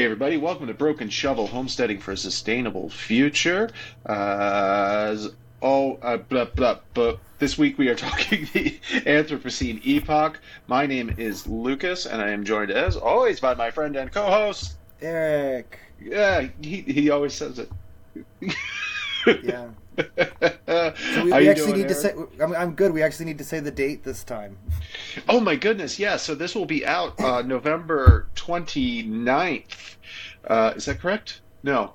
Hey, everybody, welcome to Broken Shovel Homesteading for a Sustainable Future. Uh, oh, uh, blah, blah, blah. This week we are talking the Anthropocene epoch. My name is Lucas, and I am joined, as always, by my friend and co host, Eric. Yeah, he, he always says it. yeah. So we, we actually need Eric? to say. I'm, I'm good. We actually need to say the date this time. Oh my goodness! Yeah. So this will be out uh, November 29th. Uh, is that correct? No,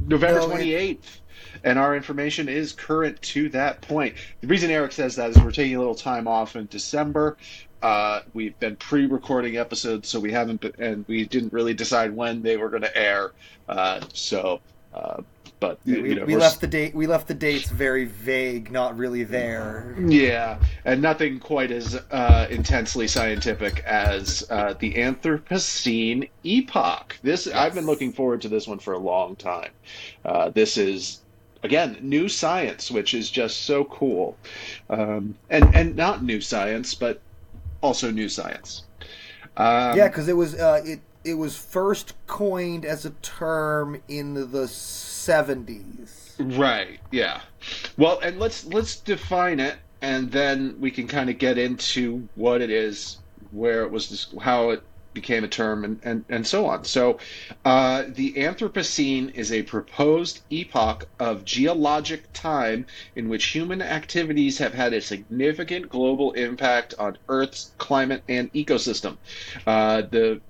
November no, 28th. And our information is current to that point. The reason Eric says that is we're taking a little time off in December. Uh, we've been pre-recording episodes, so we haven't, been, and we didn't really decide when they were going to air. Uh, so uh, but we, you know, we left the date. We left the dates very vague, not really there. Yeah, and nothing quite as uh, intensely scientific as uh, the Anthropocene epoch. This yes. I've been looking forward to this one for a long time. Uh, this is again new science, which is just so cool, um, and and not new science, but also new science. Um, yeah, because it was uh, it it was first coined as a term in the 70s. Right. Yeah. Well, and let's let's define it and then we can kind of get into what it is, where it was how it became a term and, and, and so on. So, uh, the Anthropocene is a proposed epoch of geologic time in which human activities have had a significant global impact on Earth's climate and ecosystem. Uh, the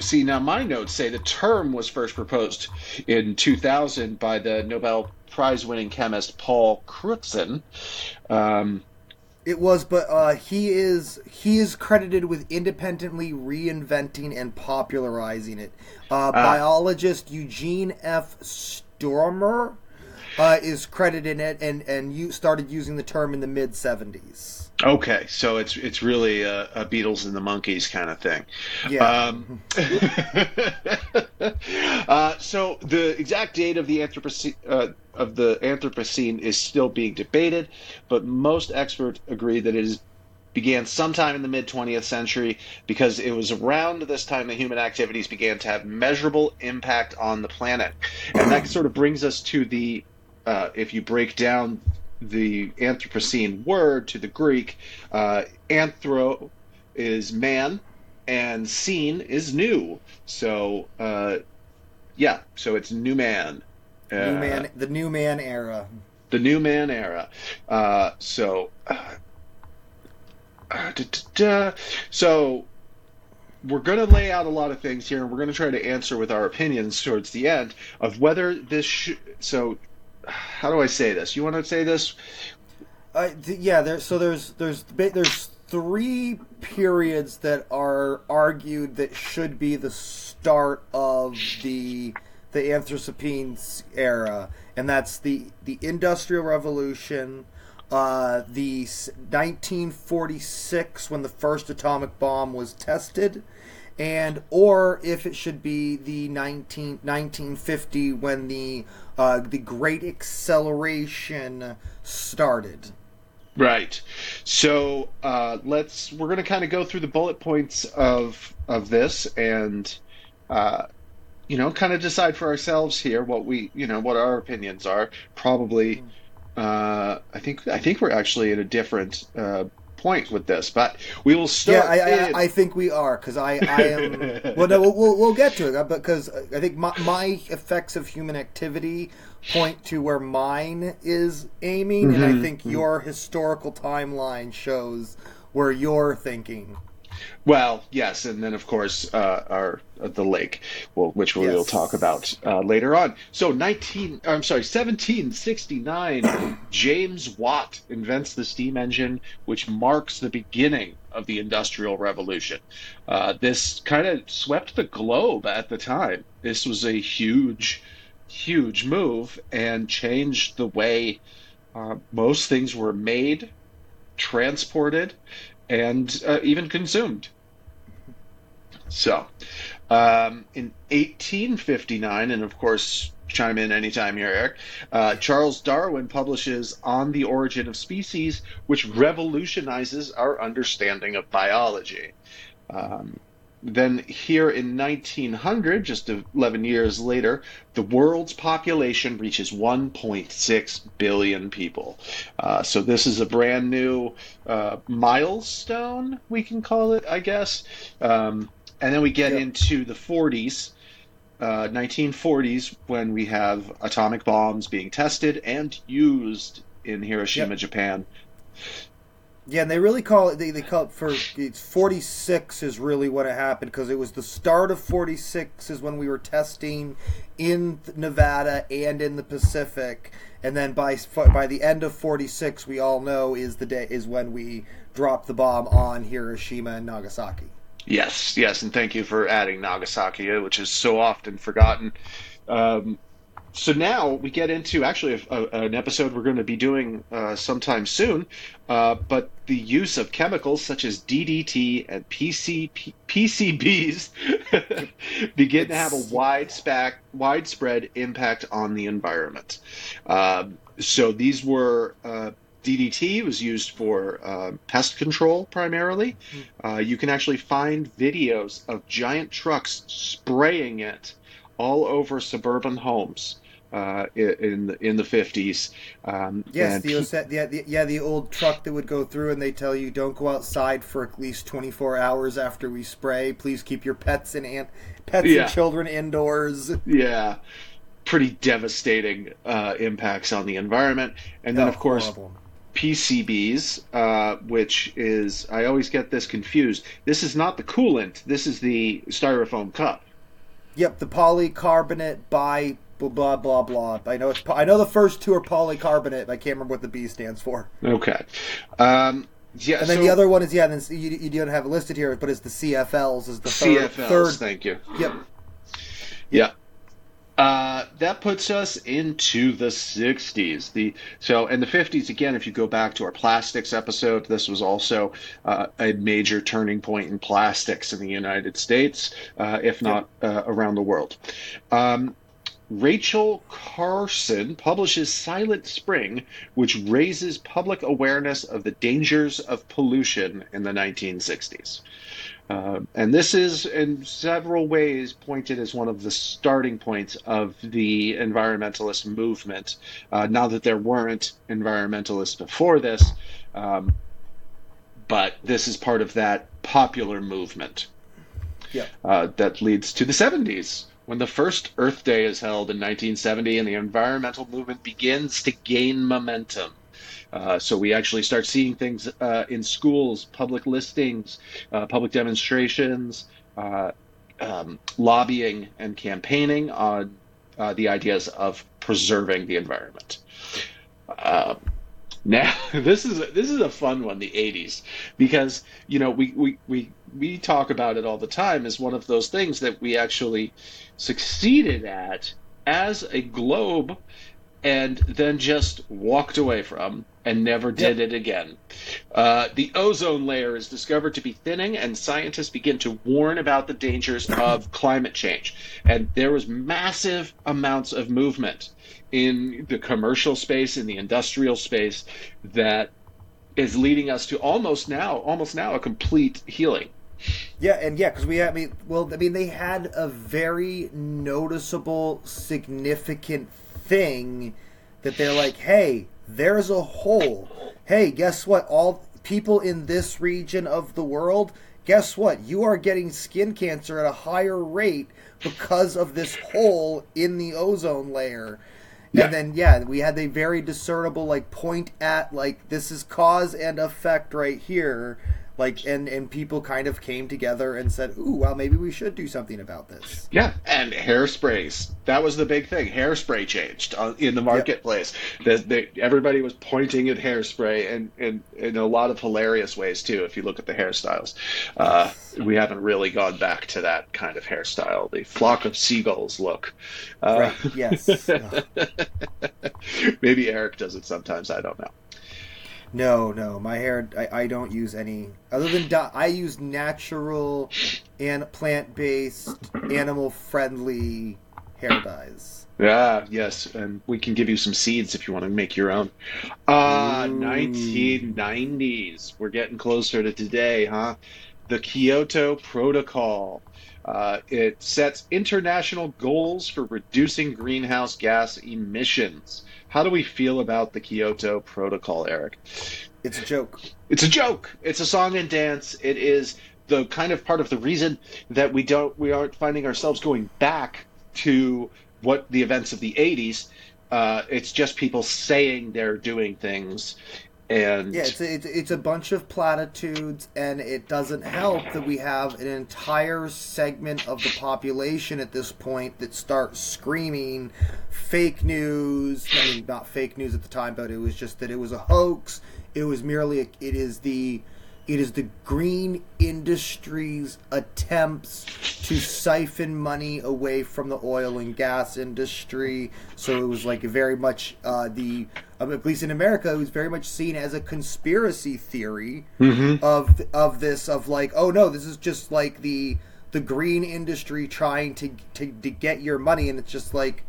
see now my notes say the term was first proposed in 2000 by the Nobel Prize winning chemist Paul Crutzen. Um, it was, but uh, he is he is credited with independently reinventing and popularizing it. Uh, uh, biologist Eugene F. Stoermer uh, is credited in it, and and you started using the term in the mid '70s. Okay, so it's it's really a, a, Beatles and the Monkees kind of thing. Yeah. Um, uh, so the exact date of the Anthropocene uh, of the Anthropocene is still being debated, but most experts agree that it is began sometime in the mid 20th century because it was around this time that human activities began to have measurable impact on the planet, and that sort of brings us to the uh, if you break down the Anthropocene word to the Greek, uh, anthro is man and scene is new. So, uh, yeah, so it's new man. Uh, new man, the new man era. The new man era. Uh, so, uh, uh, so we're going to lay out a lot of things here, and we're going to try to answer with our opinions towards the end of whether this. Sh- so how do I say this? You want to say this? Th- yeah. There. So there's there's there's three periods that are argued that should be the start of the the Anthropocene era, and that's the the Industrial Revolution, uh, the 1946 when the first atomic bomb was tested, and or if it should be the 19, 1950 when the uh, the Great Acceleration started. Right. So uh, let's we're going to kind of go through the bullet points of of this and uh, you know kind of decide for ourselves here what we you know what our opinions are. Probably. Hmm. Uh, I think I think we're actually at a different uh, point with this, but we will start. Yeah, I, I, I think we are because I, I am. well, no, we'll, we'll get to it because I think my, my effects of human activity point to where mine is aiming, mm-hmm. and I mm-hmm. think mm-hmm. your historical timeline shows where you're thinking. Well, yes, and then of course uh, our uh, the lake, well, which we yes. will talk about uh, later on. So, nineteen, I'm sorry, seventeen sixty nine, James Watt invents the steam engine, which marks the beginning of the Industrial Revolution. Uh, this kind of swept the globe at the time. This was a huge, huge move and changed the way uh, most things were made, transported, and uh, even consumed. So, um, in 1859, and of course, chime in anytime here, Eric, uh, Charles Darwin publishes On the Origin of Species, which revolutionizes our understanding of biology. Um, then here in 1900, just 11 years later, the world's population reaches 1.6 billion people. Uh, so this is a brand new uh, milestone, we can call it, I guess. Um, and then we get yep. into the 40s. Uh, 1940s when we have atomic bombs being tested and used in Hiroshima, yep. Japan. Yeah, and they really call it. They, they call it for forty six is really what it happened because it was the start of forty six is when we were testing in Nevada and in the Pacific, and then by by the end of forty six, we all know is the day is when we dropped the bomb on Hiroshima and Nagasaki. Yes, yes, and thank you for adding Nagasaki, which is so often forgotten. Um, so now we get into actually a, a, an episode we're going to be doing uh, sometime soon, uh, but the use of chemicals such as DDT and PC, P, PCBs begin to have a wide spac, widespread impact on the environment. Um, so these were. Uh, DDT was used for uh, pest control primarily. Hmm. Uh, you can actually find videos of giant trucks spraying it all over suburban homes uh, in the in the fifties. Um, yes, the, yeah, the, yeah, the old truck that would go through and they tell you don't go outside for at least twenty four hours after we spray. Please keep your pets and an- pets yeah. and children indoors. Yeah, pretty devastating uh, impacts on the environment, and then oh, of course. Horrible. PCBs, uh, which is I always get this confused. This is not the coolant. This is the styrofoam cup. Yep, the polycarbonate by blah blah blah blah. I know it's I know the first two are polycarbonate. I can't remember what the B stands for. Okay. Um, yeah, and then so, the other one is yeah. Then you, you don't have it listed here, but it's the CFLs is the third. CFLs. Third, thank you. Yep. Yeah. Uh, that puts us into the 60s. The so in the 50s again. If you go back to our plastics episode, this was also uh, a major turning point in plastics in the United States, uh, if not uh, around the world. Um, Rachel Carson publishes Silent Spring, which raises public awareness of the dangers of pollution in the 1960s. Uh, and this is, in several ways, pointed as one of the starting points of the environmentalist movement. Uh, now that there weren't environmentalists before this, um, but this is part of that popular movement yeah. uh, that leads to the 70s when the first Earth Day is held in 1970 and the environmental movement begins to gain momentum. Uh, so we actually start seeing things uh, in schools, public listings, uh, public demonstrations, uh, um, lobbying and campaigning on the ideas of preserving the environment. Um, now this is a, this is a fun one, the '80s, because you know we, we we we talk about it all the time as one of those things that we actually succeeded at as a globe and then just walked away from and never did yep. it again. Uh, the ozone layer is discovered to be thinning, and scientists begin to warn about the dangers of climate change. And there was massive amounts of movement in the commercial space, in the industrial space, that is leading us to almost now, almost now, a complete healing. Yeah, and yeah, because we had, I mean, well, I mean, they had a very noticeable, significant thing that they're like, hey, there's a hole. Hey, guess what? All people in this region of the world, guess what? You are getting skin cancer at a higher rate because of this hole in the ozone layer. Yeah. And then yeah, we had a very discernible like point at like this is cause and effect right here like and and people kind of came together and said ooh well maybe we should do something about this. Yeah and hairsprays that was the big thing. Hairspray changed uh, in the marketplace. Yep. that everybody was pointing at hairspray and, and in a lot of hilarious ways too if you look at the hairstyles. Uh, we haven't really gone back to that kind of hairstyle. The flock of seagulls look. Uh, right yes. Maybe eric does it sometimes i don't know no, no, my hair. I, I don't use any other than dye. I use natural and plant based, animal friendly hair dyes. Yeah, yes, and we can give you some seeds if you want to make your own. Uh, 1990s. We're getting closer to today, huh? the Kyoto Protocol. Uh, it sets international goals for reducing greenhouse gas emissions. How do we feel about the Kyoto Protocol, Eric? It's a joke. It's a joke. It's a song and dance. It is the kind of part of the reason that we don't we aren't finding ourselves going back to what the events of the 80s. Uh, it's just people saying they're doing things and yeah, it's a, it's, it's a bunch of platitudes, and it doesn't help that we have an entire segment of the population at this point that starts screaming fake news. I mean, not fake news at the time, but it was just that it was a hoax. It was merely a, it is the it is the green industry's attempts to siphon money away from the oil and gas industry. So it was like very much uh, the, at least in America, it was very much seen as a conspiracy theory mm-hmm. of of this of like, oh no, this is just like the the green industry trying to to, to get your money, and it's just like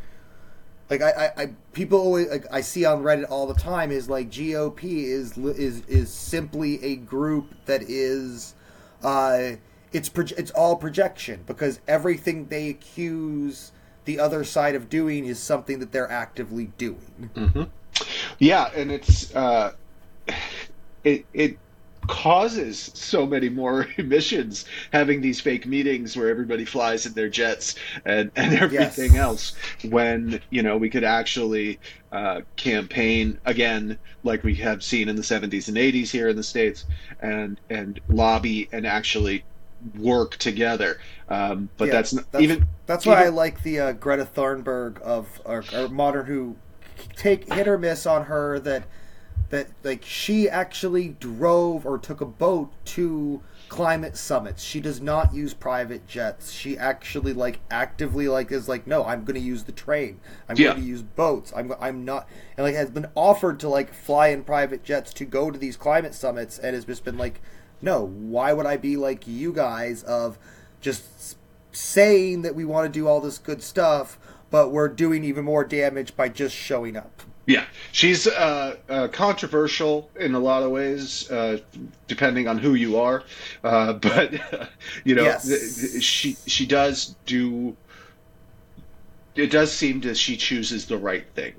like I, I, I people always like I see on Reddit all the time is like GOP is is is simply a group that is uh it's it's all projection because everything they accuse the other side of doing is something that they're actively doing. Mm-hmm. Yeah, and it's uh it it causes so many more emissions having these fake meetings where everybody flies in their jets and, and everything yes. else when you know we could actually uh, campaign again like we have seen in the 70s and 80s here in the states and and lobby and actually work together um, but yeah, that's, that's, even that's why even, I like the uh, Greta Thunberg of or, or modern who take hit or miss on her that that like she actually drove or took a boat to climate summits. She does not use private jets. She actually like actively like is like no, I'm going to use the train. I'm yeah. going to use boats. I'm I'm not and like has been offered to like fly in private jets to go to these climate summits and has just been like no, why would I be like you guys of just saying that we want to do all this good stuff but we're doing even more damage by just showing up. Yeah, she's uh, uh, controversial in a lot of ways, uh, depending on who you are. Uh, but you know, yes. she she does do. It does seem that she chooses the right thing.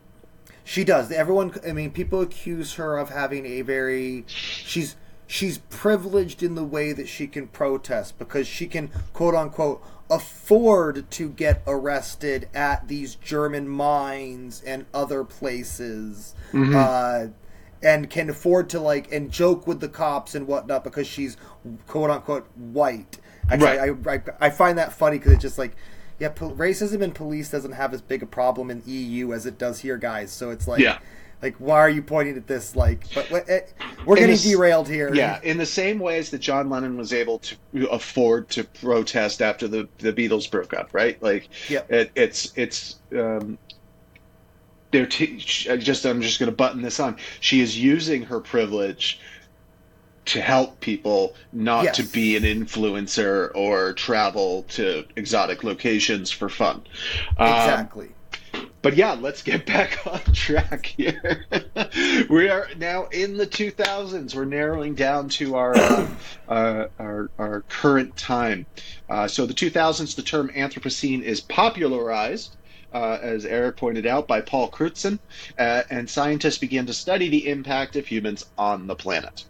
She does. Everyone, I mean, people accuse her of having a very. She's she's privileged in the way that she can protest because she can quote unquote afford to get arrested at these German mines and other places. Mm-hmm. Uh, and can afford to like and joke with the cops and whatnot because she's quote unquote white. Actually, right. I, I, I find that funny because it's just like, yeah, po- racism in police doesn't have as big a problem in the EU as it does here, guys. So it's like, yeah like why are you pointing at this? Like but eh, we're getting the, derailed here. Yeah in the same ways that john lennon was able to afford to protest after the, the beatles broke up right? Like yeah it, it's it's um they're t- just i'm just going to button this on. She is using her privilege to help people not yes. to be an influencer or travel to exotic locations for fun. Exactly. um, but yeah, let's get back on track here. we are now in the 2000s. We're narrowing down to our uh, uh, our, our current time. Uh, so the 2000s, the term Anthropocene is popularized. Uh, as Eric pointed out, by Paul Crutzen, uh, and scientists began to study the impact of humans on the planet.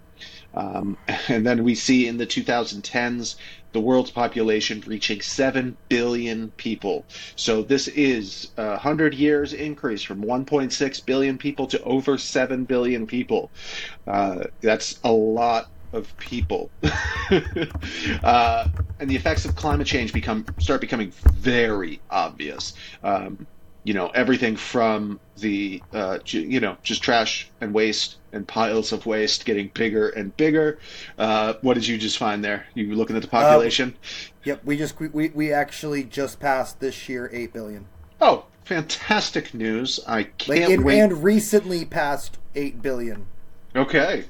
Um, and then we see in the 2010s the world's population reaching 7 billion people. So this is a 100 years increase from 1.6 billion people to over 7 billion people. Uh, that's a lot of people. uh, and the effects of climate change become start becoming very obvious. Um, you know everything from the uh, you know just trash and waste and piles of waste getting bigger and bigger. Uh, what did you just find there? You were looking at the population. Uh, yep, we just we, we actually just passed this year eight billion. Oh, fantastic news! I can't like, and, wait. And recently passed eight billion. Okay.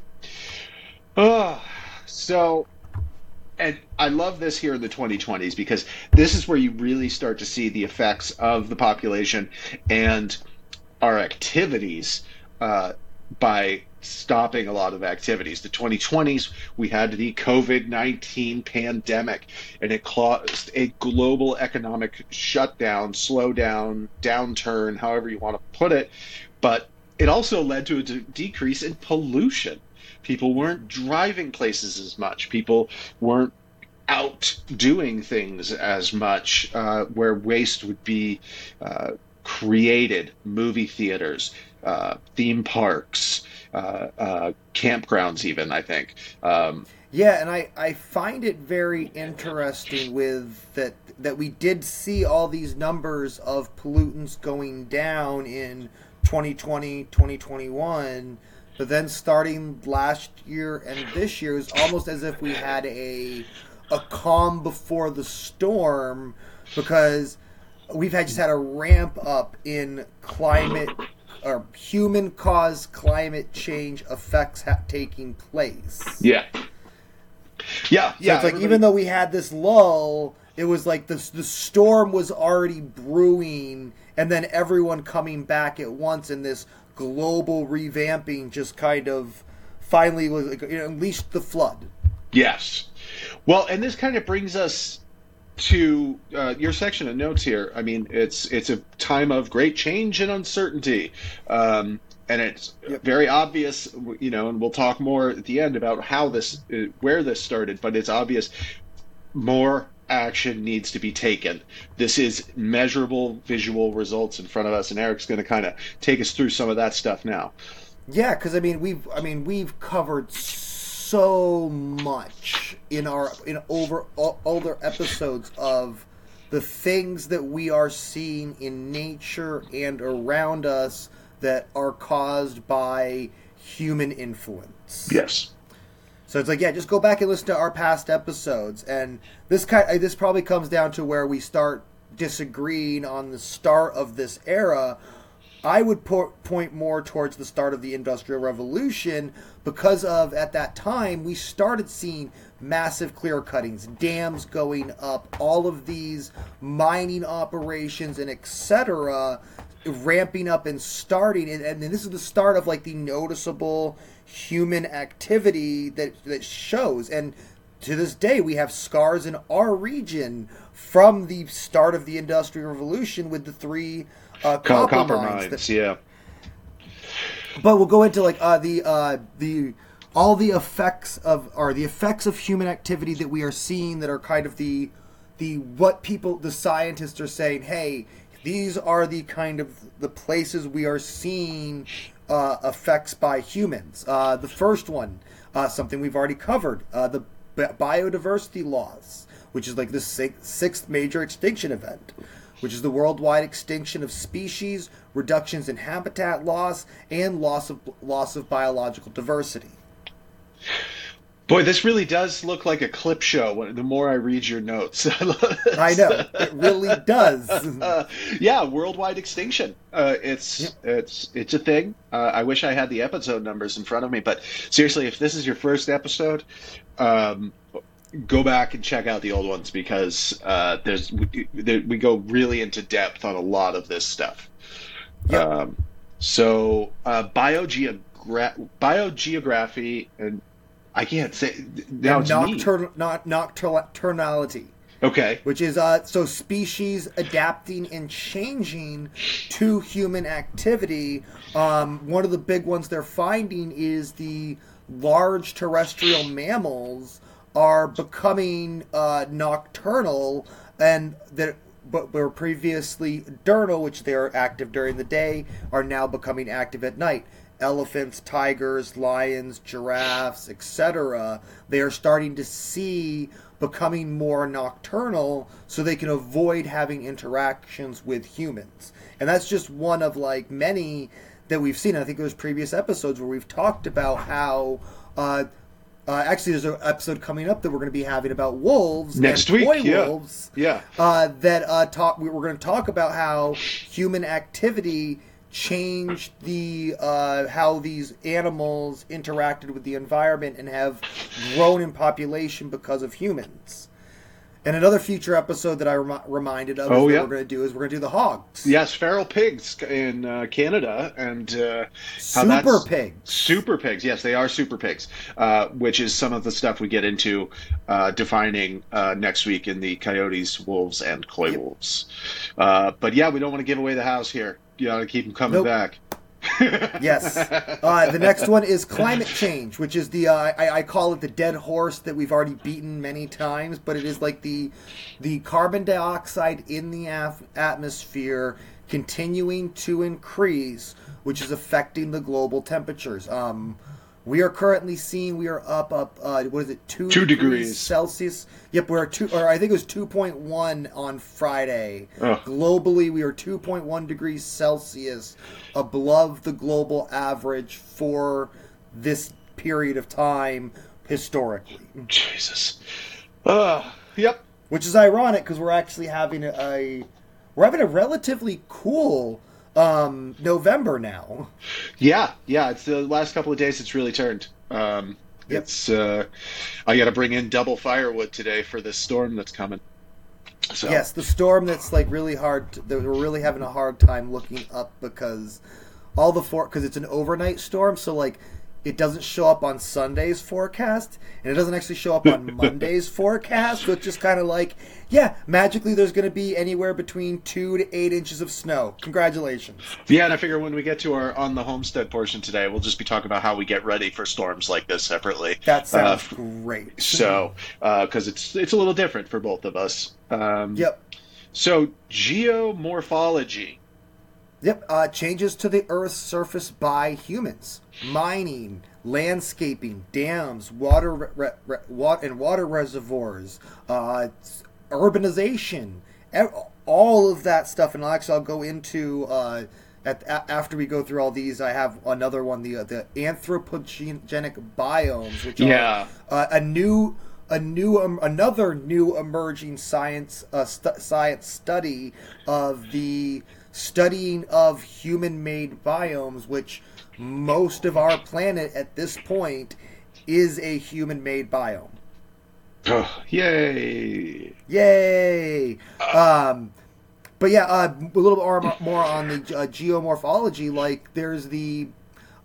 Uh, so and I love this here in the 2020s because this is where you really start to see the effects of the population and our activities uh, by stopping a lot of activities. The 2020s, we had the COVID 19 pandemic, and it caused a global economic shutdown, slowdown, downturn, however you want to put it. But it also led to a de- decrease in pollution. People weren't driving places as much. People weren't out doing things as much uh, where waste would be uh, created movie theaters uh, theme parks uh, uh, campgrounds even i think um, yeah and I, I find it very interesting with that that we did see all these numbers of pollutants going down in 2020 2021 but then starting last year and this year is almost as if we had a a calm before the storm because we've had just had a ramp up in climate or human caused climate change effects ha- taking place. Yeah. Yeah, so yeah. It's like even though we had this lull, it was like the the storm was already brewing, and then everyone coming back at once, in this global revamping just kind of finally was like, you know, unleashed the flood. Yes. Well, and this kind of brings us to uh, your section of notes here. I mean, it's it's a time of great change and uncertainty, um, and it's yep. very obvious. You know, and we'll talk more at the end about how this, uh, where this started. But it's obvious more action needs to be taken. This is measurable visual results in front of us, and Eric's going to kind of take us through some of that stuff now. Yeah, because I mean we've I mean we've covered so much in our in over older episodes of the things that we are seeing in nature and around us that are caused by human influence. Yes. So it's like, yeah, just go back and listen to our past episodes, and this kind, uh, this probably comes down to where we start disagreeing on the start of this era I would po- point more towards the start of the Industrial Revolution because of at that time we started seeing massive clear cuttings, dams going up, all of these mining operations and etc. ramping up and starting, and, and this is the start of like the noticeable human activity that that shows and to this day we have scars in our region from the start of the industrial revolution with the three uh, copper, copper mines. mines that, yeah. But we'll go into like uh, the uh, the all the effects of or the effects of human activity that we are seeing that are kind of the the what people the scientists are saying. Hey, these are the kind of the places we are seeing uh, effects by humans. Uh, the first one, uh, something we've already covered, uh, the biodiversity loss, which is like the sixth major extinction event which is the worldwide extinction of species, reductions in habitat loss, and loss of loss of biological diversity. Boy, this really does look like a clip show. The more I read your notes, I know it really does. Uh, yeah, worldwide extinction. Uh, it's yep. it's it's a thing. Uh, I wish I had the episode numbers in front of me, but seriously, if this is your first episode, um, go back and check out the old ones because uh, there's we, there, we, go really into depth on a lot of this stuff. Yep. Um, so uh, biogeogra- biogeography and I can't say now and noctur- not nocturnality. Okay. Which is uh, so species adapting and changing to human activity. Um, one of the big ones they're finding is the large terrestrial mammals are becoming uh, nocturnal and that but were previously diurnal, which they are active during the day, are now becoming active at night. Elephants, tigers, lions, giraffes, etc. They are starting to see becoming more nocturnal so they can avoid having interactions with humans. And that's just one of like many that we've seen. I think there's previous episodes where we've talked about how uh, uh, actually, there's an episode coming up that we're going to be having about wolves next week. yeah. wolves. Yeah. Uh, that uh, talk. We're going to talk about how human activity changed the uh, how these animals interacted with the environment and have grown in population because of humans. And another future episode that I rem- reminded of Oh, is yeah. we're going to do is we're going to do the hogs. Yes, feral pigs in uh, Canada and uh, how Super pigs. Super pigs, yes, they are super pigs, uh, which is some of the stuff we get into uh, defining uh, next week in the coyotes, wolves, and coy wolves. Uh, but yeah, we don't want to give away the house here. You got to keep them coming Nope. back. Yes. Uh, the next one is climate change, which is the uh, I, I call it the dead horse that we've already beaten many times, but it is like the the carbon dioxide in the af- atmosphere continuing to increase, which is affecting the global temperatures. Um, we are currently seeing we are up up uh, what is it two Two degrees. Celsius. Yep, we're two or I think it was two point one on Friday. Ugh. Globally, we are 2.1 degrees Celsius above the global average for this period of time historically. Jesus. Uh, yep. Which is ironic because we're actually having a, a we're having a relatively cool um, November now. Yeah, yeah. It's the last couple of days. It's really turned. Um, Yep. It's. Uh, I got to bring in double firewood today for this storm that's coming. So Yes, the storm that's like really hard. To, that we're really having a hard time looking up because all the for because it's an overnight storm, so like it doesn't show up on Sunday's forecast, and it doesn't actually show up on Monday's forecast. So it's just kind of like, yeah, magically there's going to be anywhere between two to eight inches of snow. Congratulations. Yeah, and I figure when we get to our on the homestead portion today, we'll just be talking about how we get ready for storms like this separately. That sounds Uh, great. So, because it's it's a little different for both of us. Um, Yep. So geomorphology. Yep, uh, changes to the Earth's surface by humans, mining, landscaping, dams, water, re- re- re- wa- and water reservoirs, uh, urbanization, all of that stuff. And actually, I'll go into uh, at, a- after we go through all these. I have another one, the the anthropogenic biomes, which Yeah. are uh, a new. A new, um, another new emerging science, uh, stu- science study of the studying of human-made biomes, which most of our planet at this point is a human-made biome. Oh, yay! Yay! Um, but yeah, uh, a little bit more on the uh, geomorphology. Like, there's the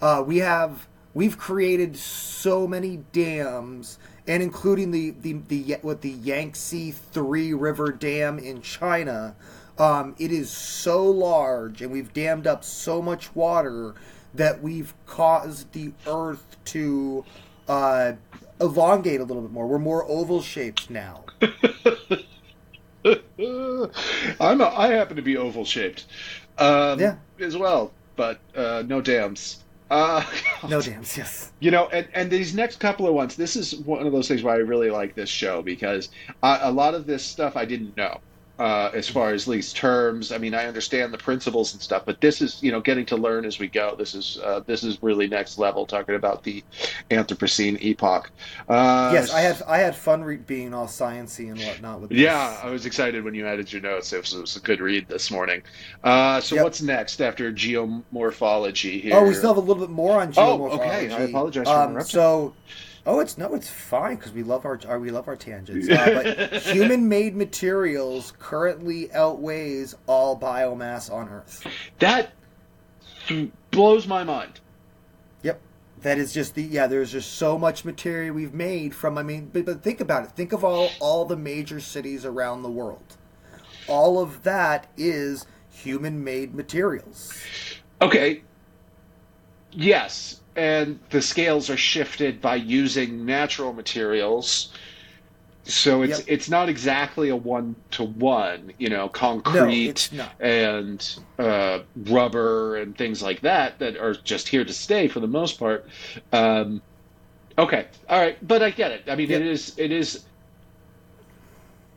uh, we have we've created so many dams, and including the the the what the Yangtze Three River Dam in China. Um, it is so large, and we've dammed up so much water that we've caused the Earth to uh, elongate a little bit more. We're more oval shaped now. I'm a, I happen to be oval shaped, um, Yeah. as well, but uh, no dams. Uh, No dams, yes. You know, and, and these next couple of ones, this is one of those things why I really like this show because I, a lot of this stuff I didn't know. Uh, as far as these terms, I mean, I understand the principles and stuff, but this is, you know, getting to learn as we go. This is, uh, this is really next level. Talking about the Anthropocene epoch. Uh, yes, I had I had fun re- being all sciency and whatnot with this. Yeah, I was excited when you added your notes. It was, it was a good read this morning. Uh, so Yep. what's next after geomorphology here? Oh, we still have a little bit more on geomorphology. Oh, geomorphology. okay. I apologize for um, interrupting. So, oh, it's no, it's fine because we love our, our we love our tangents. Uh, but human-made materials currently outweighs all biomass on Earth. That blows my mind. Yep. That is just the yeah. There's just so much material we've made from. I mean, but, but think about it. Think of all all the major cities around the world. All of that is human-made materials. Okay. Yes, and the scales are shifted by using natural materials. So it's Yep. it's not exactly a one to one, you know, concrete not. and uh, rubber and things like that that are just here to stay for the most part. Um, okay, all right, but I get it. I mean, Yep. it is it is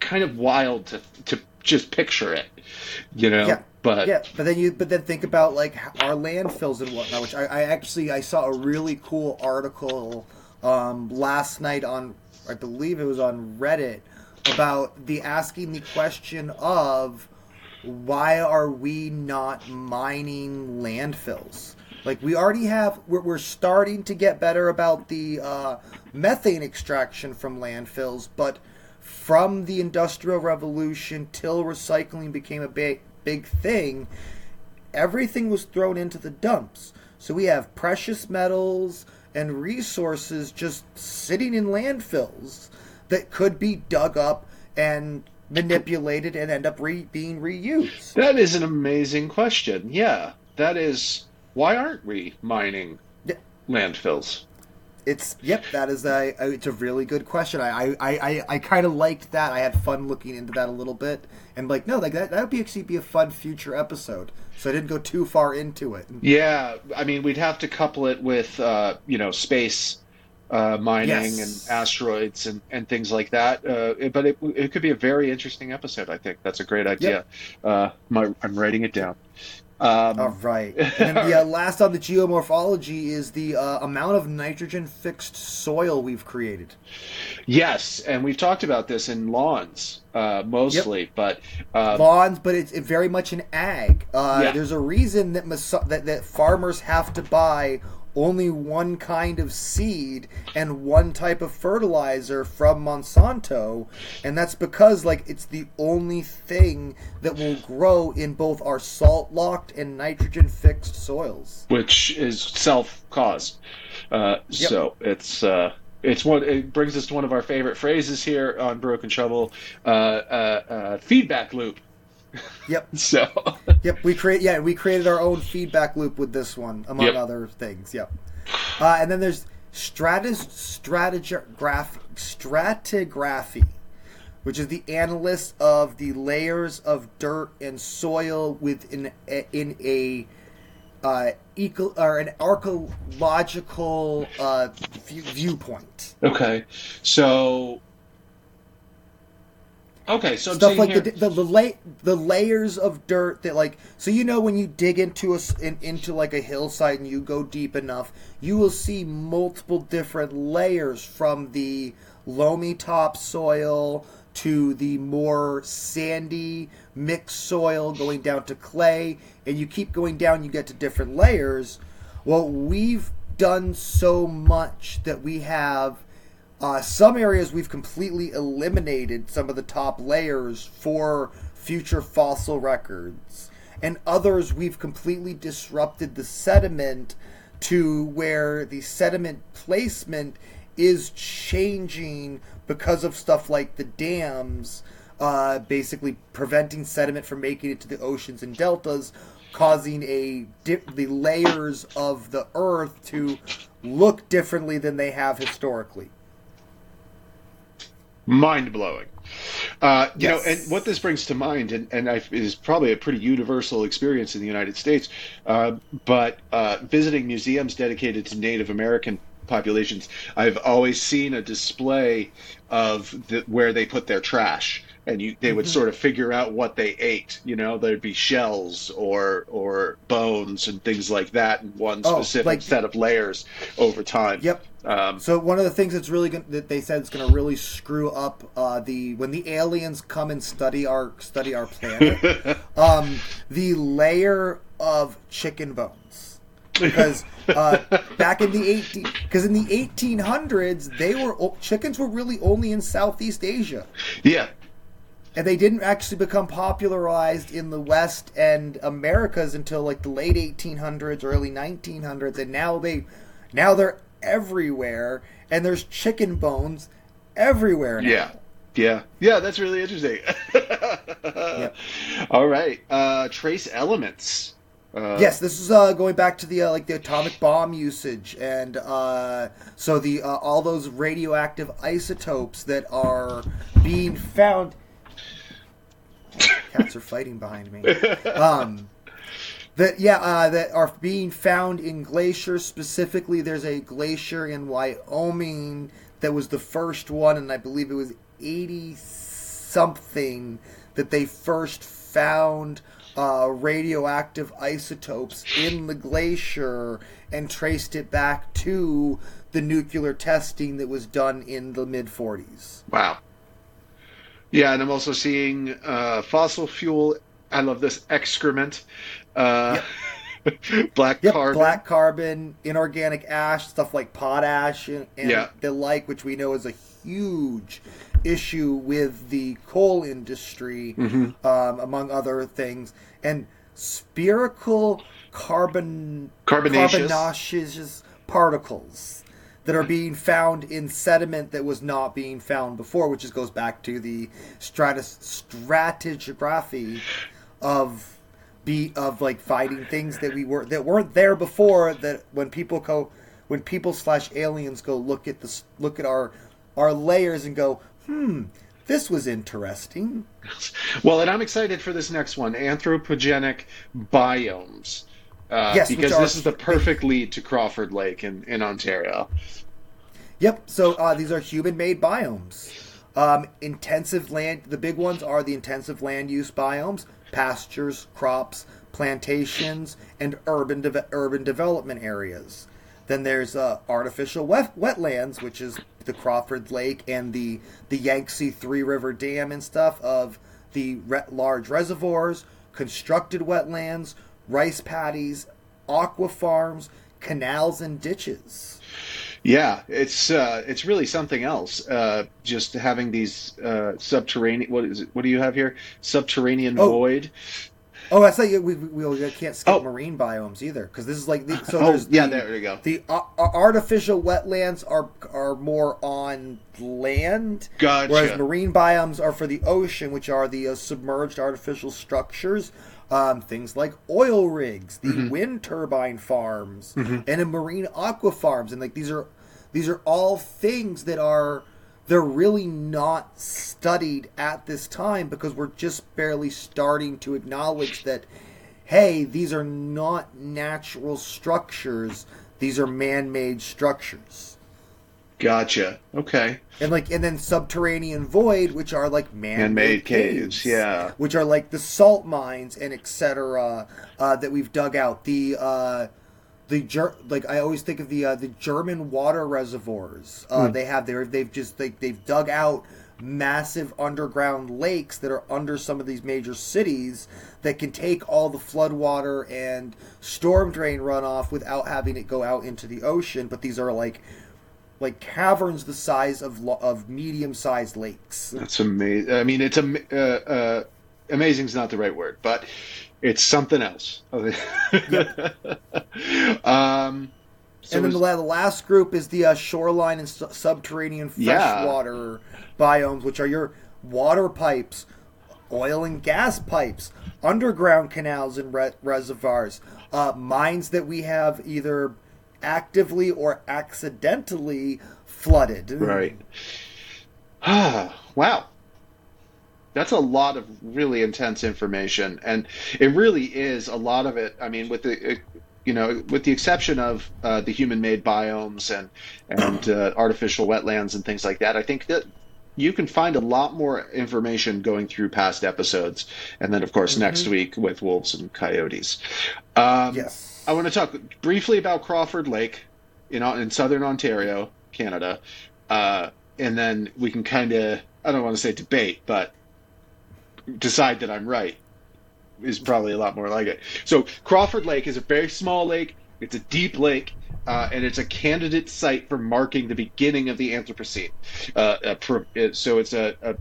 kind of wild to to just picture it, you know. Yeah. But Yeah, but then you but then think about like our landfills and whatnot. Which I, I actually I saw a really cool article um, last night on I believe it was on Reddit about the asking the question of why are we not mining landfills? Like we already have, we're, we're starting to get better about the uh, methane extraction from landfills, but from the Industrial Revolution till recycling became a big, big thing, everything was thrown into the dumps. So we have precious metals and resources just sitting in landfills that could be dug up and manipulated and end up re- being reused. That is an amazing question. Yeah, that is why aren't we mining Yeah. landfills? It's yep, that is a, a it's a really good question. I I, I, I kind of liked that. I had fun looking into that a little bit, and like no, like that that would be actually be a fun future episode. So I didn't go too far into it. Yeah, I mean we'd have to couple it with uh, you know space uh, mining Yes. and asteroids and, and things like that. Uh, it- but it, it could be a very interesting episode. I think that's a great idea. Uh, my, I'm writing it down. Um, All right. And then the uh, last on the geomorphology is the uh, amount of nitrogen fixed soil we've created. Yes, and we've talked about this in lawns uh, mostly, but uh, lawns, but it's very much an ag. Uh, Yeah. There's a reason that, mas- that that farmers have to buy only one kind of seed and one type of fertilizer from Monsanto, and that's because like it's the only thing that will grow in both our salt locked and nitrogen fixed soils. which is self-caused. Uh, Yep. So it's uh, it's one. It brings us to one of our favorite phrases here on Broken Shovel: uh, uh, uh, feedback loop. Yep. So Yep, we create. Yeah, we created our own feedback loop with this one, among Yep. other things. Yep. Uh, and then there's stratus stratigraphy, stratigraphy, which is the analysis of the layers of dirt and soil within a, in a uh, eco or an archaeological uh, view, viewpoint. okay, so okay, so stuff like the the the, la- the layers of dirt that like so you know when you dig into a in, into like a hillside and you go deep enough you will see multiple different layers from the loamy topsoil to the more sandy mixed soil going down to clay and you keep going down you get to different layers. Well we've done so much that we have uh, some areas we've completely eliminated some of the top layers for future fossil records, and others we've completely disrupted the sediment to where the sediment placement is changing because of stuff like the dams, uh, basically preventing sediment from making it to the oceans and deltas, causing a di- the layers of the earth to look differently than they have historically. Mind blowing. Uh, you Yes. know, and what this brings to mind, and, and I, is probably a pretty universal experience in the United States, uh, but uh, visiting museums dedicated to Native American populations, I've always seen a display of the, where they put their trash. And you, they would Mm-hmm. sort of figure out what they ate. You know, there'd be shells or or bones and things like that in one Oh, specific like- set of layers over time. Yep. Um, So one of the things that's really going that they said is going to really screw up uh, the when the aliens come and study our study our planet, um, the layer of chicken bones. Because uh, back in the eighteen, because in the eighteen hundreds, they were chickens were really only in Southeast Asia, yeah, and they didn't actually become popularized in the West and Americas until like the late 1800s, early 1900s, and now they, now they're everywhere, and there's chicken bones everywhere. Now. Yeah. Yeah. Yeah, that's really interesting. All right. Uh, trace elements. Uh, Yes, this is uh, going back to the uh, like the atomic bomb usage, and uh, so the uh, all those radioactive isotopes that are being found. Cats are fighting behind me. Um, that yeah, uh, that are being found in glaciers. Specifically, there's a glacier in Wyoming that was the first one, and I believe it was eighty something that they first found uh, radioactive isotopes in the glacier and traced it back to the nuclear testing that was done in the mid 40s. Wow. Yeah, and I'm also seeing uh, fossil fuel. I love this excrement. Uh, black Yep, carbon. black carbon, inorganic ash, stuff like potash and, and Yeah. the like, which we know is a huge issue with the coal industry, Mm-hmm. um, among other things, and spherical carbon Carbonaceous. carbonaceous particles that are being found in sediment that was not being found before, which just goes back to the stratus stratigraphy of be of like finding things that we were that weren't there before. That when people go, when people slash aliens go look at this, look at our our layers and go, hmm, this was interesting. Well, and I'm excited for this next one anthropogenic biomes. Uh, Yes, because are- this is the perfect lead to Crawford Lake in, in Ontario. Yep. So uh, these are human-made biomes. Um, intensive land. The big ones are the intensive land use biomes: pastures, crops, plantations, and urban de- urban development areas. Then there's uh, artificial wet- wetlands, which is the Crawford Lake and the the Yangtze Three River Dam and stuff of the re- large reservoirs, constructed wetlands, rice paddies, aqua farms, canals, and ditches. Yeah, it's uh, it's really something else. Uh, just having these uh, subterranean. What is it? What do you have here? Subterranean Oh. void. Oh, I thought we, we, we can't skip Oh. marine biomes either because this is like the, so. oh, there's yeah, the, there you go. The uh, artificial wetlands are are more on land, Gotcha. whereas marine biomes are for the ocean, which are the uh, submerged artificial structures. Um, things like oil rigs, the Mm-hmm. wind turbine farms, and in marine aqua farms, and like these are these are all things that are they're really not studied at this time because we're just barely starting to acknowledge that hey these are not natural structures. These are man-made structures Gotcha. Okay. and like and then subterranean void which are like man-made, Man-made caves, yeah. which are like the salt mines and etc uh, that we've dug out the uh the Ger- like I always think of the uh, the German water reservoirs. Uh, They have there they've just like they've dug out massive underground lakes that are under some of these major cities that can take all the floodwater and storm drain runoff without having it go out into the ocean. But these are like like caverns the size of of medium sized lakes. That's amazing. I mean, it's am- uh, uh, amazing is not the right word, but it's something else. um, so and then the, the last group is the uh, shoreline and su- subterranean Yeah. freshwater biomes, which are your water pipes, oil and gas pipes, underground canals and re- reservoirs, uh, mines that we have either actively or accidentally flooded. right. Ah, wow. That's a lot of really intense information, and it really is a lot of it. I mean, with the uh, you know, with the exception of uh, the human-made biomes and and uh, artificial wetlands and things like that, I think that you can find a lot more information going through past episodes, and then of course next week with wolves and coyotes. Um, Yes. I want to talk briefly about Crawford Lake in in southern Ontario, Canada, uh, and then we can kind of I don't want to say debate, but decide that I'm right is probably a lot more like it. So Crawford Lake is a very small lake. It's a deep lake. Uh, and it's a candidate site for marking the beginning of the Anthropocene. Uh, uh, pro- so it's a, a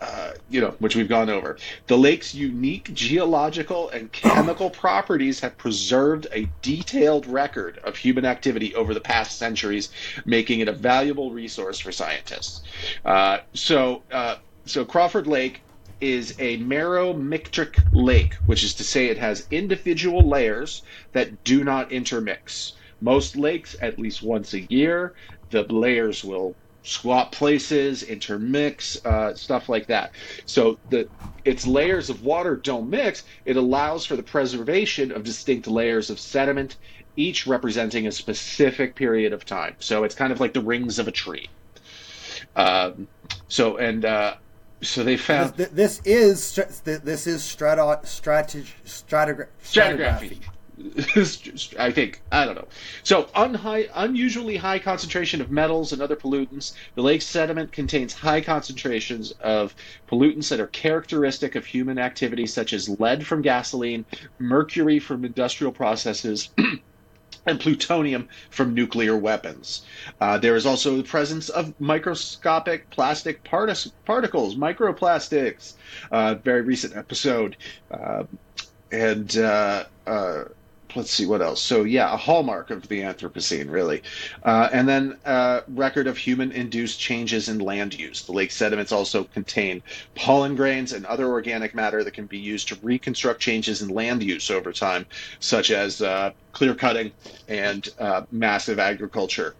uh, you know, which we've gone over. The lake's unique geological and chemical properties have preserved a detailed record of human activity over the past centuries, making it a valuable resource for scientists. Uh, so, uh, so Crawford Lake is a meromictic lake, which is to say it has individual layers that do not intermix. Most lakes, at least once a year, the layers will swap places, intermix, uh, stuff like that. So the its layers of water don't mix. It allows for the preservation of distinct layers of sediment, each representing a specific period of time. So it's kind of like the rings of a tree. Um, so and uh, so they found This, this is this is strato, strateg, stratigra- stratigraphy. I think I don't know. So, unusually high concentration of metals and other pollutants. The lake sediment contains high concentrations of pollutants that are characteristic of human activity, such as lead from gasoline, mercury from industrial processes, and plutonium from nuclear weapons. Uh, there is also the presence of microscopic plastic partic- particles, microplastics. Uh, very recent episode. Uh, and uh, uh, let's see what else. So yeah, a hallmark of the Anthropocene, really. Uh, and then uh, record of human-induced changes in land use. The lake sediments also contain pollen grains and other organic matter that can be used to reconstruct changes in land use over time, such as uh, clear cutting and uh, massive agriculture.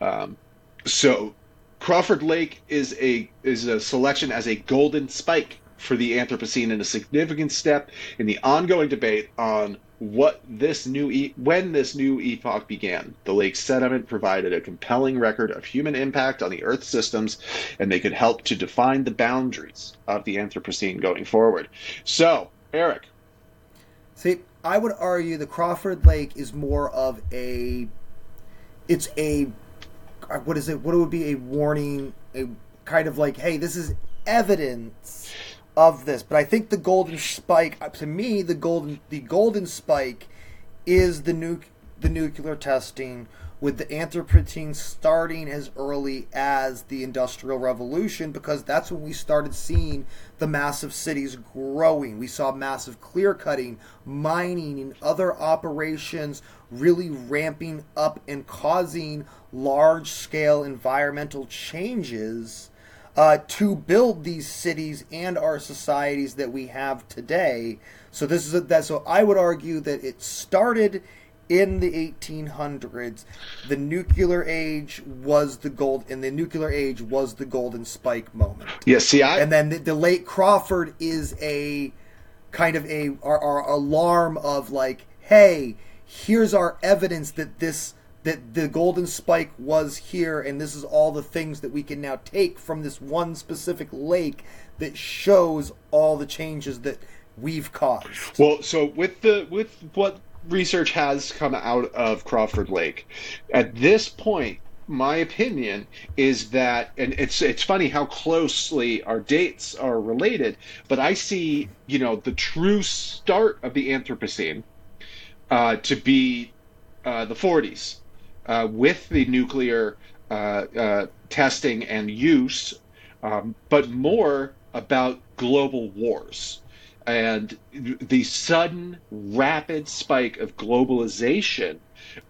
Um, so Crawford Lake is a is a selection as a golden spike for the Anthropocene and a significant step in the ongoing debate on what this new e- when this new epoch began. The lake's sediment provided a compelling record of human impact on the Earth's systems, and they could help to define the boundaries of the Anthropocene going forward. So, Eric. See, I would argue the Crawford Lake is more of a it's a uh, what is it? What it would be a warning, a kind of like, hey, this is evidence of this. But I think the golden spike, uh, to me, the golden the golden spike is the nu- the nuclear testing with the Anthropocene starting as early as the Industrial Revolution because that's when we started seeing the massive cities growing. We saw massive clear cutting, mining, and other operations really ramping up and causing large scale environmental changes uh, to build these cities and our societies that we have today. So this is a, that. So I would argue that it started in the 1800s. The nuclear age was the gold, and the nuclear age was the golden spike moment. Yeah, see, I and then the, the late Crawford is a kind of a our, our alarm of like, hey, here's our evidence that this that the golden spike was here and this is all the things that we can now take from this one specific lake that shows all the changes that we've caused. Well, so with the with what research has come out of Crawford Lake, at this point my opinion is that and it's it's funny how closely our dates are related, but I see, you know, the true start of the Anthropocene uh, to be uh, the 40s uh, with the nuclear uh, uh, testing and use, um, but more about global wars and the sudden rapid spike of globalization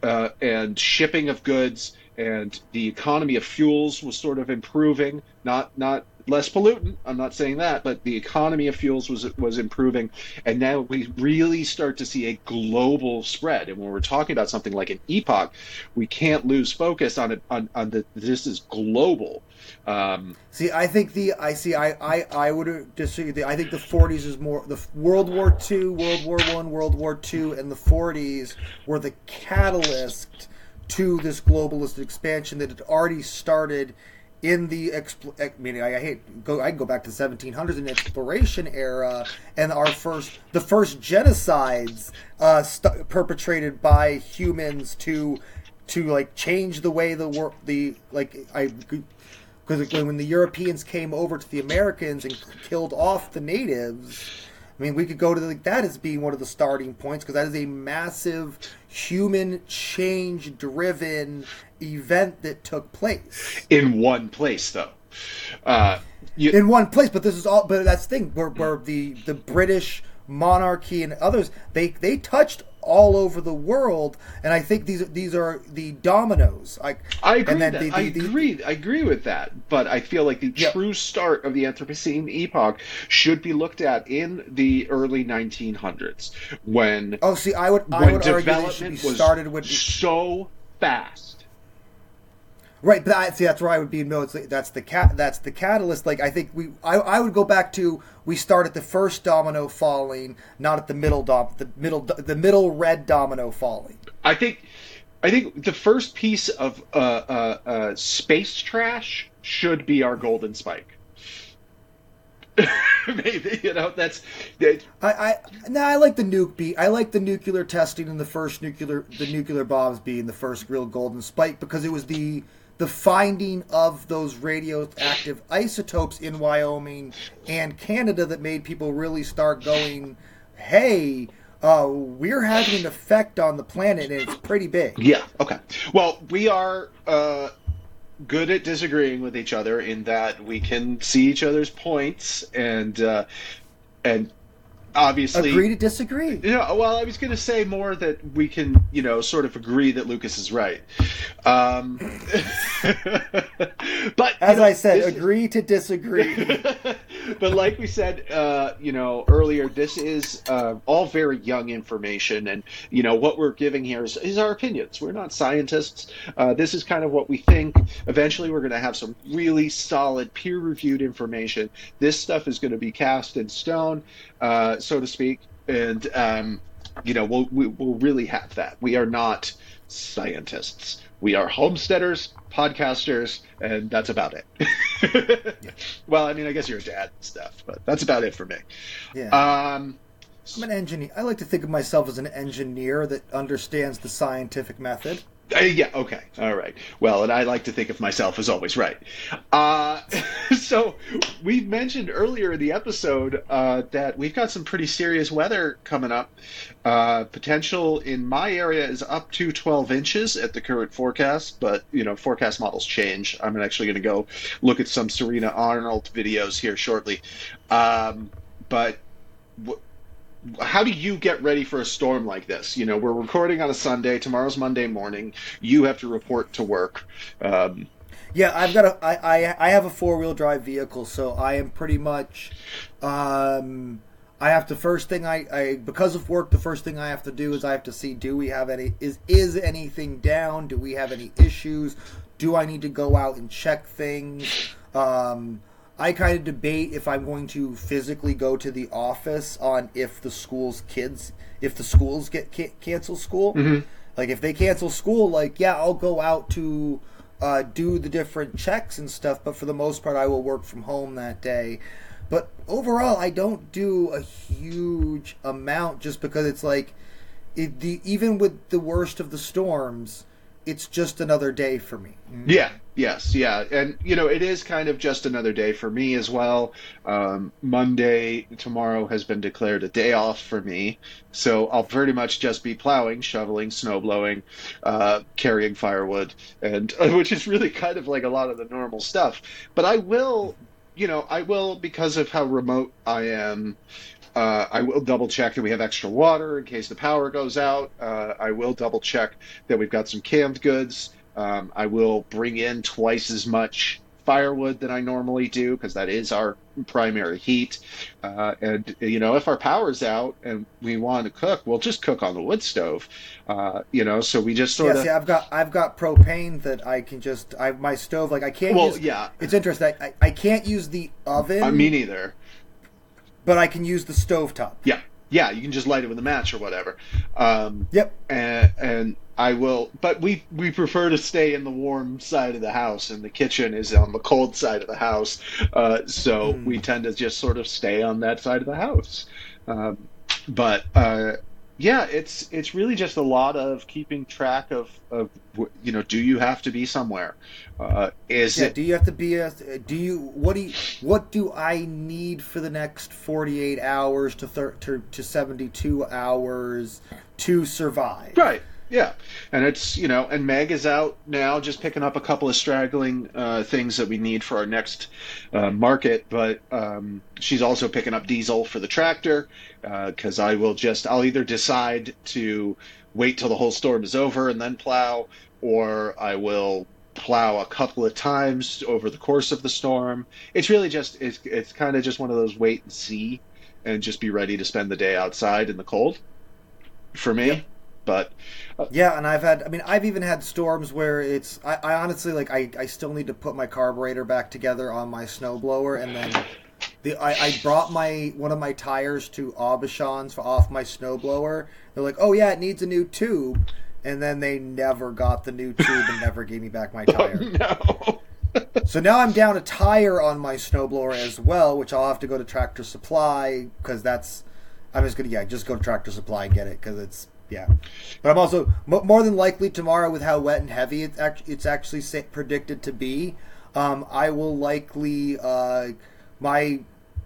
uh, and shipping of goods and the economy of fuels was sort of improving not not less pollutant. I'm not saying that, but the economy of fuels was was improving, and now we really start to see a global spread. And when we're talking about something like an epoch, we can't lose focus on it on, on the this is global. Um, see, I think the I see I I, I would disagree. I think the 40s is more the World War II, World War One, World War II, and the 40s were the catalyst to this globalist expansion that had already started in the expl- I mean, I, hate go. I go back to 1700s in the exploration era, and our first, the first genocides uh, st- perpetrated by humans to, to like change the way the world, the like I, because when the Europeans came over to the Americans and killed off the natives. I mean, we could go to like that as being one of the starting points because that is a massive human change driven event that took place in one place, though. Uh, you... in one place, but this is all. But that's the thing where, where the the British monarchy and others they they touched all over the world, and I think these these are the dominoes. I, I agree. The, the, I agree. The, I agree with that. But I feel like the yeah. true start of the Anthropocene epoch should be looked at in the early 1900s when. Oh, see, I would I would argue it should be started with so fast Right, but I, see, that's where I would be. No, it's that's the cat. That's the catalyst. Like I think we, I, I would go back to we start at the first domino falling, not at the middle dom, the middle, the middle red domino falling. I think, I think the first piece of uh, uh, uh, space trash should be our golden spike. Maybe you know that's. That... I I no, I like the nuke beat. I like the nuclear testing and the first nuclear the nuclear bombs being the first real golden spike because it was the the finding of those radioactive isotopes in Wyoming and Canada that made people really start going, hey, uh, we're having an effect on the planet, and it's pretty big. Yeah. Okay. Well, we are uh, good at disagreeing with each other in that we can see each other's points and uh, and obviously agree to disagree. You know, well, I was going to say more that we can, you know, sort of agree that Lucas is right. Um, but as know, I said, agree to disagree. but like we said, uh, you know, earlier, this is uh, all very young information, and you know what we're giving here is, is our opinions. We're not scientists. Uh, this is kind of what we think. Eventually, we're going to have some really solid, peer-reviewed information. This stuff is going to be cast in stone, uh, so to speak, and um, you know, we'll we, will we will really have that. We are not scientists. We are homesteaders, podcasters, and that's about it. yeah. Well, I mean, I guess you're a dad and stuff, but that's about it for me. Yeah. Um, I'm an engineer. I like to think of myself as an engineer that understands the scientific method. Uh, yeah, okay. All right. Well, and I like to think of myself as always right. Uh, so we mentioned earlier in the episode uh, that we've got some pretty serious weather coming up. Uh, potential in my area is up to 12 inches at the current forecast, but, you know, forecast models change. I'm actually going to go look at some Serena Arnold videos here shortly. Um, but w- how do you get ready for a storm like this? You know, we're recording on a Sunday. Tomorrow's Monday morning. You have to report to work. Um, yeah, I've got a. I, I, I have a four wheel drive vehicle, so I am pretty much. Um, I have to first thing I, I because of work. The first thing I have to do is I have to see do we have any is is anything down? Do we have any issues? Do I need to go out and check things? Um, I kind of debate if I'm going to physically go to the office on if the school's kids, if the schools get ca- cancel school. Mm-hmm. Like if they cancel school, like yeah, I'll go out to uh, do the different checks and stuff. But for the most part, I will work from home that day. But overall, I don't do a huge amount just because it's like, it, the even with the worst of the storms, it's just another day for me. Yeah, yes, yeah, and you know it is kind of just another day for me as well. Um, Monday tomorrow has been declared a day off for me, so I'll pretty much just be plowing, shoveling, snow blowing, uh, carrying firewood, and which is really kind of like a lot of the normal stuff. But I will, you know, I will because of how remote I am. Uh, I will double check that we have extra water in case the power goes out. Uh, I will double check that we've got some canned goods. Um, I will bring in twice as much firewood than I normally do because that is our primary heat. Uh, and you know, if our power's out and we want to cook, we'll just cook on the wood stove. Uh, you know, so we just sort yeah, of. See, I've got I've got propane that I can just I my stove like I can't. Well, use, yeah, it's interesting. I, I can't use the oven. Uh, me neither but I can use the stove top. Yeah, yeah, you can just light it with a match or whatever. Um, yep. And, and I will, but we we prefer to stay in the warm side of the house, and the kitchen is on the cold side of the house. Uh, so mm. we tend to just sort of stay on that side of the house. Um, but uh, yeah, it's it's really just a lot of keeping track of, of you know, do you have to be somewhere? Uh, is yeah, it? Do you have to be a? Do you what do you, what do I need for the next forty eight hours to, thir- to to seventy two hours to survive? Right. Yeah, and it's you know, and Meg is out now, just picking up a couple of straggling uh, things that we need for our next uh, market. But um, she's also picking up diesel for the tractor because uh, I will just I'll either decide to wait till the whole storm is over and then plow, or I will plow a couple of times over the course of the storm. It's really just it's it's kind of just one of those wait and see, and just be ready to spend the day outside in the cold. For me. Yep but uh, yeah, and I've had. I mean, I've even had storms where it's. I, I honestly like. I, I still need to put my carburetor back together on my snowblower, and then the I, I brought my one of my tires to Aubuchon's for off my snowblower. They're like, "Oh yeah, it needs a new tube," and then they never got the new tube and never gave me back my tire. Oh, no. so now I'm down a tire on my snowblower as well, which I'll have to go to Tractor Supply because that's. I'm just gonna yeah, just go to Tractor Supply and get it because it's yeah, but I'm also more than likely tomorrow with how wet and heavy it's actually, it's actually predicted to be. Um, I will likely uh, my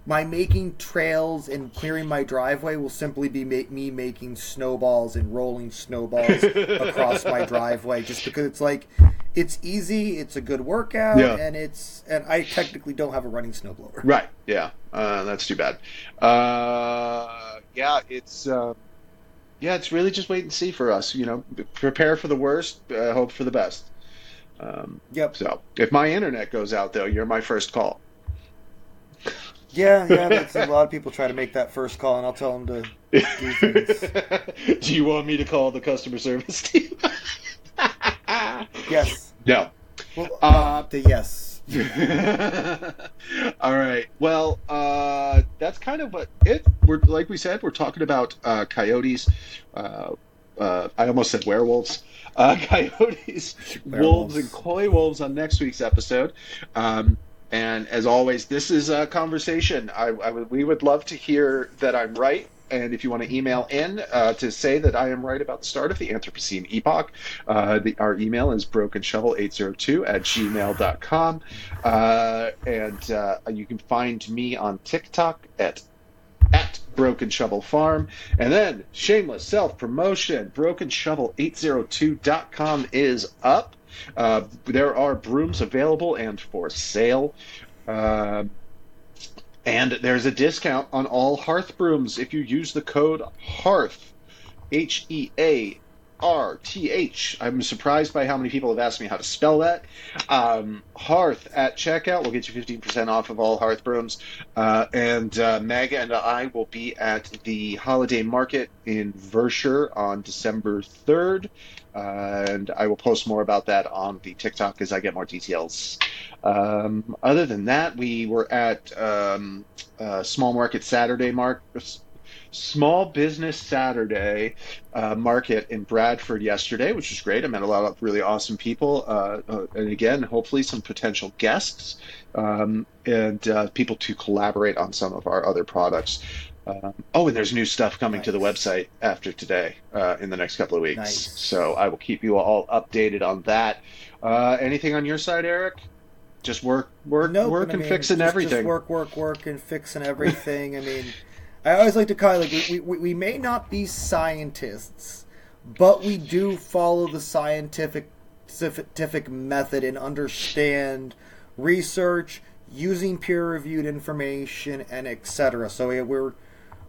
my making trails and clearing my driveway will simply be ma- me making snowballs and rolling snowballs across my driveway, just because it's like it's easy, it's a good workout, Yeah. and it's and I technically don't have a running snowblower. Right. Yeah. Uh, that's too bad. Uh, yeah. It's. Uh, yeah. It's really just wait and see for us. You know, prepare for the worst, uh, hope for the best. Um, Yep. so if my internet goes out, though, you're my first call. Yeah, yeah. That's a lot of people try to make that first call, and I'll tell them to do things. Do you want me to call the customer service team? Yes. no. Well, Uh, the yes. All right. Well, uh, that's kind of what it. We're like we said, we're talking about uh, coyotes. Uh, uh, I almost said werewolves. Uh, coyotes, wolves, and coy wolves on next week's episode. Um, and as always, this is a conversation. I, I we would love to hear that I'm right. And if you want to email in uh, to say that I am right about the start of the Anthropocene epoch, uh, the, our email is brokenshovel802 at gmail.com. Uh, and uh, you can find me on TikTok at at Broken Shovel Farm. And then, shameless self promotion, brokenshovel802.com is up. Uh, there are brooms available and for sale. Um and there's a discount on all Hearth brooms if you use the code HEARTH, H E A R T H. I'm surprised by how many people have asked me how to spell that. Um, Hearth at checkout will get you 15% off of all Hearth brooms. Uh, and uh, Meg and I will be at the holiday market in Vershire on December 3rd. And I will post more about that on the TikTok as I get more details. Um, other than that, we were at um, uh, Small Market Saturday Mark. Small Business Saturday uh, market in Bradford yesterday, which was great. I met a lot of really awesome people, uh, uh, and again, hopefully some potential guests um, and uh, people to collaborate on some of our other products. Um, oh, and there's new stuff coming to the website after today uh, in the next couple of weeks. Nice. So I will keep you all updated on that. Uh, anything on your side, Eric? Just work, work, Nope, work, and mean, fixing just- everything. Just work, work, work, and fixing everything. I mean, I always like to call it like we, we, we may not be scientists, but we do follow the scientific scientific method and understand research using peer-reviewed information and etc. So we- we're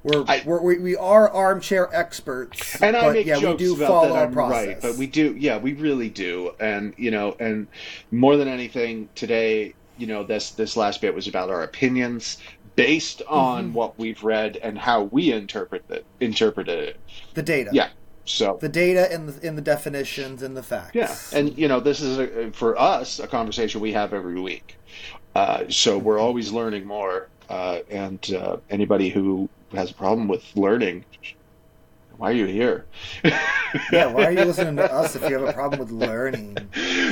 we're, I- we're we, we are armchair experts, and I make yeah, jokes we do about follow that I'm process. right, but we do, yeah, we really do, and you know, and more than anything, today, you know, this this last bit was about our opinions based on Mhm. what we've read and how we interpret it, interpreted it. the data, Yeah, so the data and the in the definitions and the facts. yeah, and you know, this is a, for us a conversation we have every week. Uh, so we're always learning more, uh, and uh, anybody who has a problem with learning, why are you here? yeah, why are you listening to us if you have a problem with learning?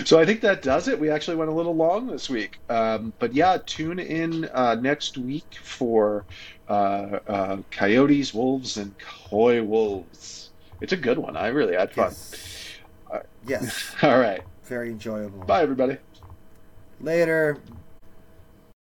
So I think that does it. We actually went a little long this week, um, but yeah, tune in uh, next week for uh, uh, coyotes, wolves, and coy wolves. It's a good one. I really had fun. Yes. Uh, yes, All right, very enjoyable. bye everybody. Later.